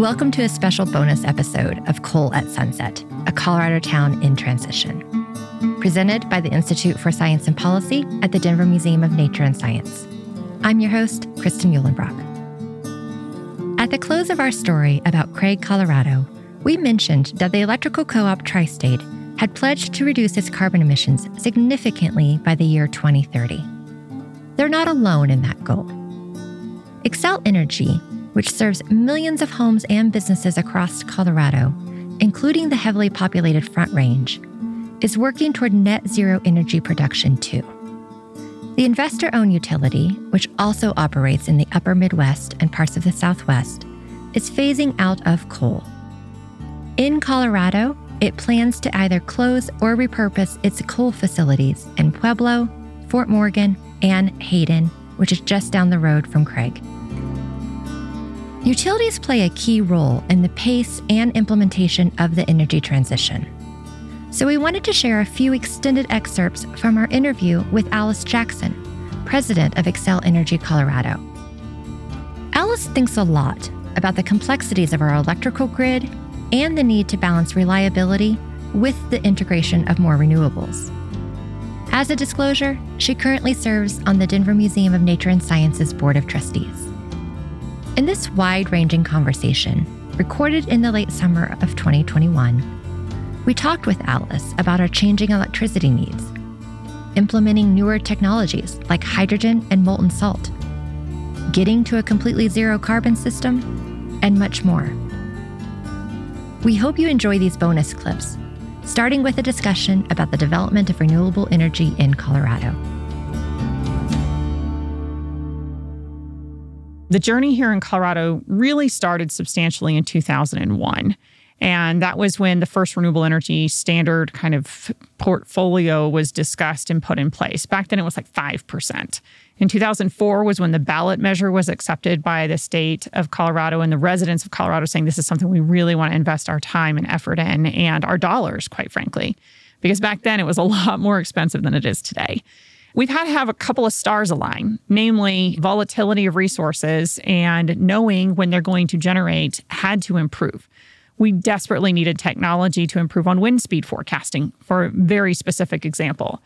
Welcome to a special bonus episode of Coal at Sunset, a Colorado town in transition. Presented by the Institute for Science and Policy at the Denver Museum of Nature and Science. I'm your host, Kristan Uhlenbrock. At the close of our story about Craig, Colorado, we mentioned that the electrical co op Tri State had pledged to reduce its carbon emissions significantly by the year 2030. They're not alone in that goal. Xcel Energy, which serves millions of homes and businesses across Colorado, including the heavily populated Front Range, is working toward net zero energy production too. The investor owned utility, which also operates in the upper Midwest and parts of the Southwest, is phasing out of coal. In Colorado, it plans to either close or repurpose its coal facilities in Pueblo, Fort Morgan, and Hayden, which is just down the road from Craig. Utilities play a key role in the pace and implementation of the energy transition. So we wanted to share a few extended excerpts from our interview with Alice Jackson, president of Xcel Energy Colorado. Alice thinks a lot about the complexities of our electrical grid and the need to balance reliability with the integration of more renewables. As a disclosure, she currently serves on the Denver Museum of Nature and Sciences Board of Trustees. In this wide ranging conversation, recorded in the late summer of 2021, we talked with Alice about our changing electricity needs, implementing newer technologies like hydrogen and molten salt, getting to a completely zero carbon system, and much more. We hope you enjoy these bonus clips starting with a discussion about the development of renewable energy in Colorado. The journey here in Colorado really started substantially in 2001. And that was when the first renewable energy standard kind of portfolio was discussed and put in place. Back then, it was like 5%. In 2004 was when the ballot measure was accepted by the state of Colorado and the residents of Colorado saying this is something we really want to invest our time and effort in and our dollars, quite frankly. Because back then, it was a lot more expensive than it is today. We've had to have a couple of stars align, namely volatility of resources and knowing when they're going to generate had to improve we desperately needed technology to improve on wind speed forecasting, for a very specific example.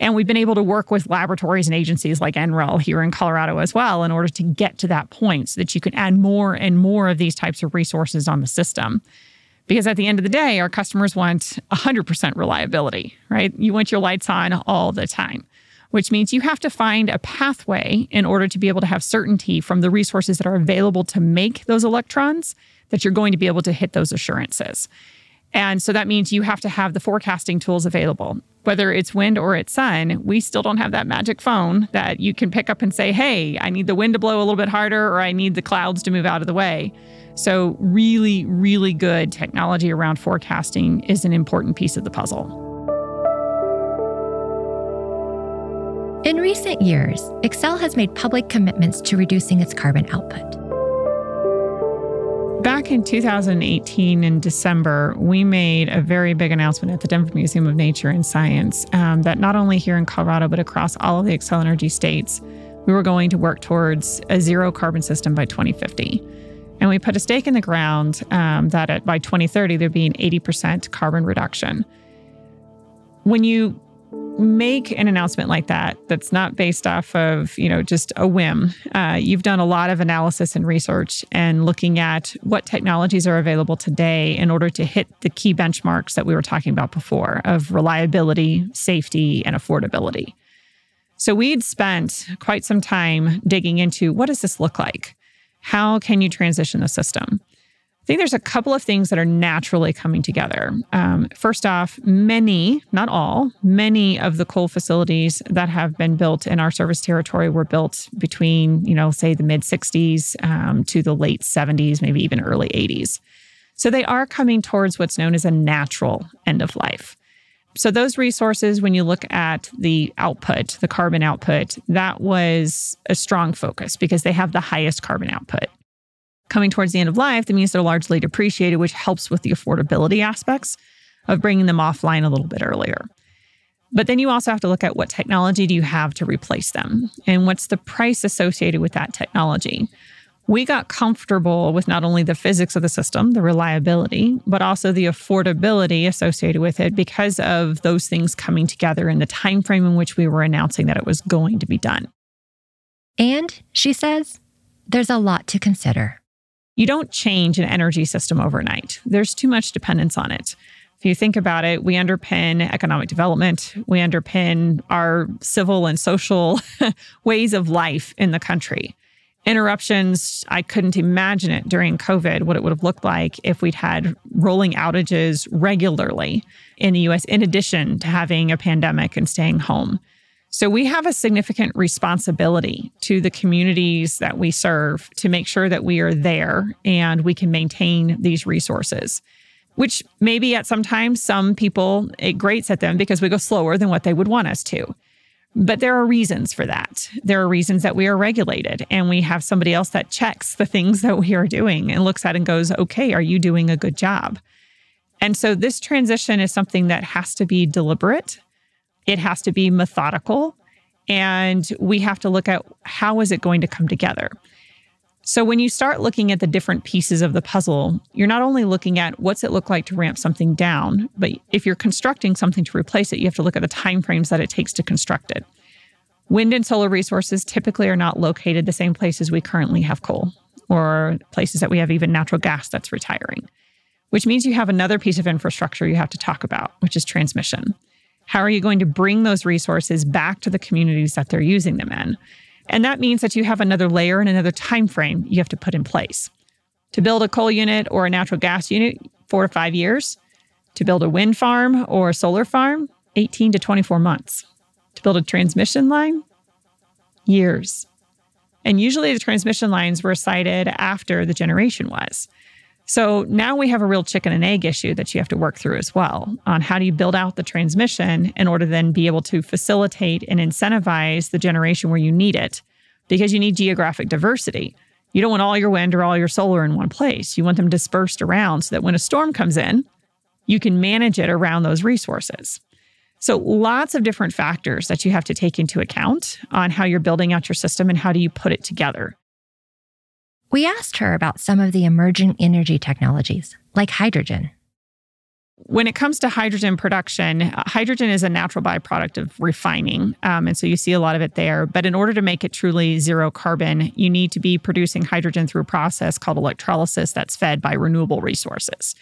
And we've been able to work with laboratories and agencies like NREL here in Colorado as well in order to get to that point so that you can add more and more of these types of resources on the system. Because at the end of the day, our customers want 100% reliability, right? You want your lights on all the time, which means you have to find a pathway in order to be able to have certainty from the resources that are available to make those electrons that you're going to be able to hit those assurances. And so that means you have to have the forecasting tools available. Whether it's wind or it's sun, we still don't have that magic phone that you can pick up and say, hey, I need the wind to blow a little bit harder or I need the clouds to move out of the way. So, really, really good technology around forecasting is an important piece of the puzzle. In recent years, Xcel has made public commitments to reducing its carbon output. Back in 2018, in December, we made a very big announcement at the Denver Museum of Nature and Science um, that not only here in Colorado, but across all of the Xcel Energy states, we were going to work towards a zero carbon system by 2050. And we put a stake in the ground um, that at, by 2030, there'd be an 80% carbon reduction. When you make an announcement like that that's not based off of you know just a whim. Uh, you've done a lot of analysis and research and looking at what technologies are available today in order to hit the key benchmarks that we were talking about before of reliability safety and affordability. So we'd spent quite some time digging into what does this look like? How can you transition the system I think there's a couple of things that are naturally coming together. Um, first off, many, not all, many of the coal facilities that have been built in our service territory were built between, you know, say the mid 60s um, to the late 70s, maybe even early 80s. So they are coming towards what's known as a natural end of life. So, those resources, when you look at the output, the carbon output, that was a strong focus because they have the highest carbon output coming towards the end of life, that means they're largely depreciated, which helps with the affordability aspects of bringing them offline a little bit earlier. But then you also have to look at what technology do you have to replace them and what's the price associated with that technology. we got comfortable with not only the physics of the system, the reliability, but also the affordability associated with it because of those things coming together in the time frame in which we were announcing that it was going to be done. And she says there's a lot to consider. You don't change an energy system overnight. There's too much dependence on it. If you think about it, we underpin economic development, we underpin our civil and social ways of life in the country interruptions, I couldn't imagine it during COVID, what it would have looked like if we'd had rolling outages regularly in the US, in addition to having a pandemic and staying home. So we have a significant responsibility to the communities that we serve to make sure that we are there and we can maintain these resources. Which maybe at some times some people it grates at them because we go slower than what they would want us to. But there are reasons for that. There are reasons that we are regulated and we have somebody else that checks the things that we are doing and looks at and goes, okay, are you doing a good job? And so this transition is something that has to be deliberate, it has to be methodical, and we have to look at how is it going to come together. So when you start looking at the different pieces of the puzzle, you're not only looking at what's it look like to ramp something down, but if you're constructing something to replace it, you have to look at the timeframes that it takes to construct it. Wind and solar resources typically are not located the same places we currently have coal or places that we have even natural gas that's retiring, which means you have another piece of infrastructure you have to talk about, which is transmission. How are you going to bring those resources back to the communities that they're using them in? And that means that you have another layer and another time frame you have to put in place. To build a coal unit or a natural gas unit, four to five years. To build a wind farm or a solar farm, 18 to 24 months. To build a transmission line, years. And usually the transmission lines were sited after the generation was. So now we have a real chicken and egg issue that you have to work through as well on how do you build out the transmission in order to then be able to facilitate and incentivize the generation where you need it because you need geographic diversity. You don't want all your wind or all your solar in one place. You want them dispersed around so that when a storm comes in, you can manage it around those resources. So, lots of different factors that you have to take into account on how you're building out your system and how do you put it together. We asked her about some of the emerging energy technologies, like hydrogen. When it comes to hydrogen production, uh, hydrogen is a natural byproduct of refining. Um, and so you see a lot of it there. But in order to make it truly zero carbon, you need to be producing hydrogen through a process called electrolysis that's fed by renewable resources.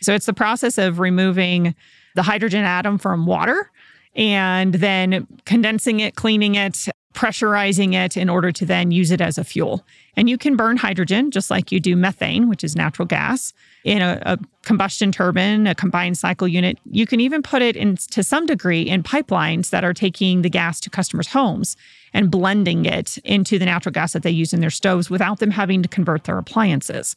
So it's the process of removing the hydrogen atom from water and then condensing it, cleaning it, pressurizing it in order to then use it as a fuel. And you can burn hydrogen just like you do methane, which is natural gas, in a, a, combustion turbine, a combined cycle unit. You can even put it in to some degree in pipelines that are taking the gas to customers' homes and blending it into the natural gas that they use in their stoves without them having to convert their appliances.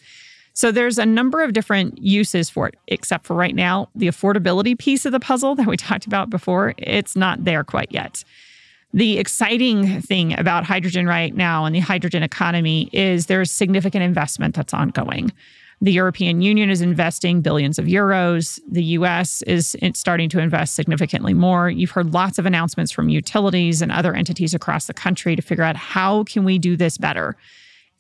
So there's a number of different uses for it, except for right now, the affordability piece of the puzzle that we talked about before, it's not there quite yet. The exciting thing about hydrogen right now and the hydrogen economy is there's significant investment that's ongoing. The European Union is investing billions of euros. The US is starting to invest significantly more. You've heard lots of announcements from utilities and other entities across the country to figure out how can we do this better?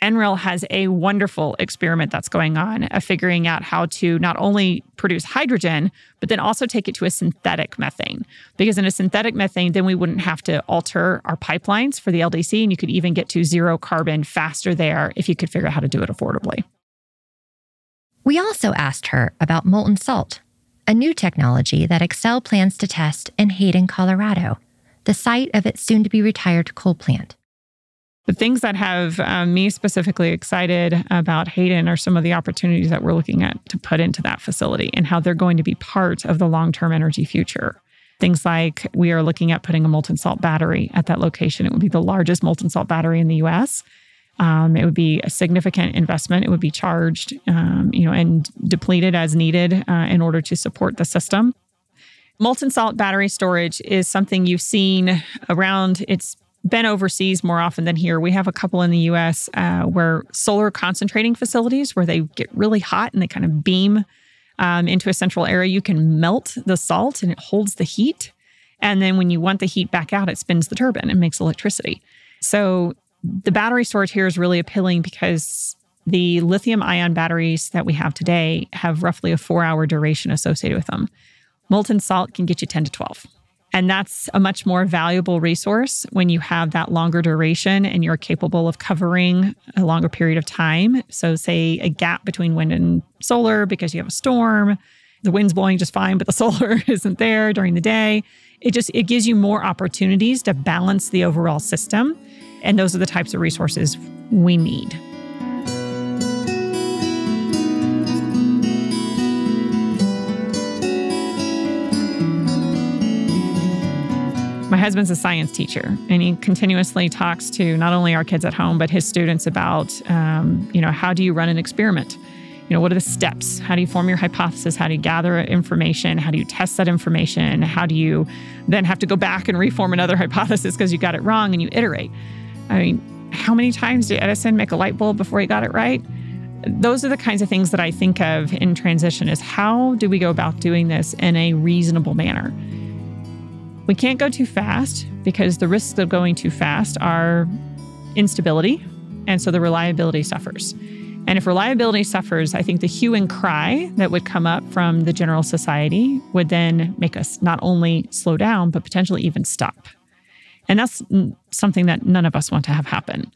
NREL has a wonderful experiment that's going on of figuring out how to not only produce hydrogen, but then also take it to a synthetic methane. Because in a synthetic methane, then we wouldn't have to alter our pipelines for the LDC, and you could even get to zero carbon faster there if you could figure out how to do it affordably. We also asked her about molten salt, a new technology that Xcel plans to test in Hayden, Colorado, the site of its soon to be retired coal plant. The things that have um, me specifically excited about Hayden are some of the opportunities that we're looking at to put into that facility and how they're going to be part of the long term energy future. Things like we are looking at putting a molten salt battery at that location. It would be the largest molten salt battery in the US. Um, it would be a significant investment. It would be charged, um, you know, and depleted as needed uh, in order to support the system. Molten salt battery storage is something you've seen around. It's been overseas more often than here. We have a couple in the US uh, where solar concentrating facilities where they get really hot and they kind of beam um, into a central area. You can melt the salt and it holds the heat. And then when you want the heat back out, it spins the turbine and makes electricity. So the battery storage here is really appealing because the lithium ion batteries that we have today have roughly a four hour duration associated with them. Molten salt can get you 10 to 12. And that's a much more valuable resource when you have that longer duration and you're capable of covering a longer period of time. So, say a gap between wind and solar because you have a storm, the wind's blowing just fine, but the solar isn't there during the day. It just it gives you more opportunities to balance the overall system. And those are the types of resources we need. Husband's a science teacher, and he continuously talks to not only our kids at home, but his students about, um, you know, how do you run an experiment? You know, what are the steps? How do you form your hypothesis? How do you gather information? How do you test that information? How do you then have to go back and reform another hypothesis because you got it wrong and you iterate? I mean, how many times did Edison make a light bulb before he got it right? Those are the kinds of things that I think of in transition is how do we go about doing this in a reasonable manner? We can't go too fast because the risks of going too fast are instability. And so the reliability suffers. And if reliability suffers, I think the hue and cry that would come up from the general society would then make us not only slow down, but potentially even stop. And that's something that none of us want to have happen.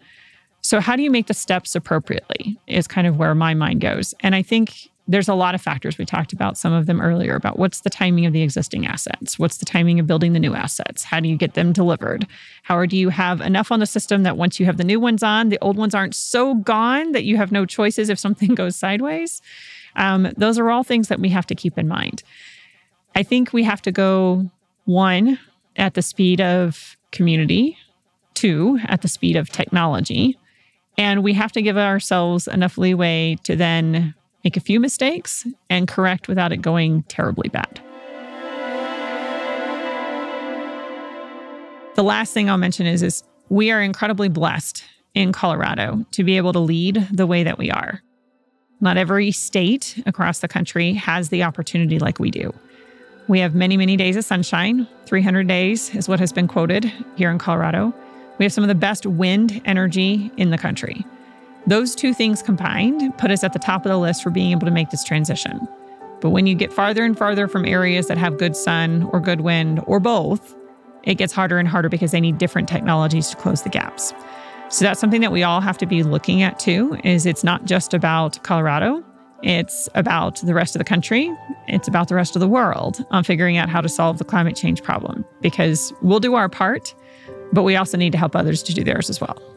So, how do you make the steps appropriately is kind of where my mind goes. And I think there's a lot of factors. We talked about some of them earlier about what's the timing of the existing assets? What's the timing of building the new assets? How do you get them delivered? How do you have enough on the system that once you have the new ones on, the old ones aren't so gone that you have no choices if something goes sideways? Um, those are all things that we have to keep in mind. I think we have to go one at the speed of community, two at the speed of technology. And we have to give ourselves enough leeway to then make a few mistakes and correct without it going terribly bad. The last thing I'll mention is, is we are incredibly blessed in Colorado to be able to lead the way that we are. Not every state across the country has the opportunity like we do. We have many, many days of sunshine. 300 days is what has been quoted here in Colorado. We have some of the best wind energy in the country. Those two things combined put us at the top of the list for being able to make this transition. But when you get farther and farther from areas that have good sun or good wind or both, it gets harder and harder because they need different technologies to close the gaps. So that's something that we all have to be looking at too is it's not just about Colorado, it's about the rest of the country, it's about the rest of the world on figuring out how to solve the climate change problem because we'll do our part, but we also need to help others to do theirs as well.